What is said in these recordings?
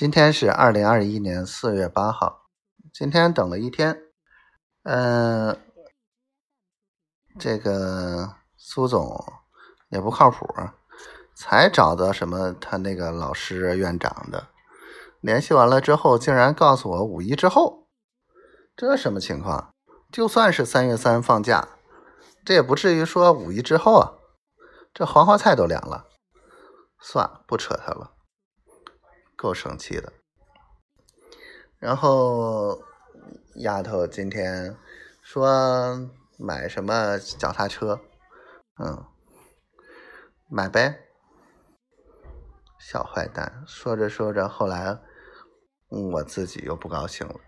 今天是二零二一年四月八号，今天等了一天，嗯、这个苏总也不靠谱，才找到什么他那个老师院长的，联系完了之后，竟然告诉我五一之后，这什么情况？就算是三月三放假，这也不至于说五一之后啊，这黄花菜都凉了，算了，不扯他了。够生气的。然后丫头今天说买什么脚踏车，嗯，买呗。小坏蛋，说着说着，后来我自己又不高兴了，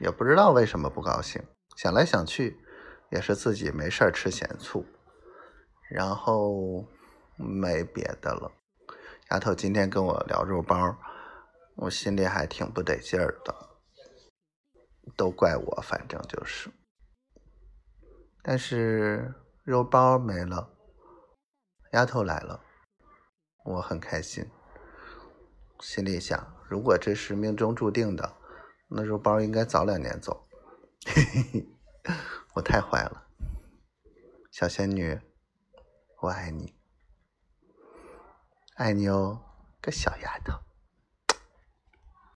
也不知道为什么不高兴。想来想去，也是自己没事吃咸醋，然后没别的了。丫头今天跟我聊肉包。我心里还挺不得劲儿的，都怪我，反正就是。但是肉包没了，丫头来了，我很开心。心里想，如果这是命中注定的，那肉包应该早两年走。嘿嘿嘿，我太坏了，小仙女，我爱你，爱你哦，个小丫头。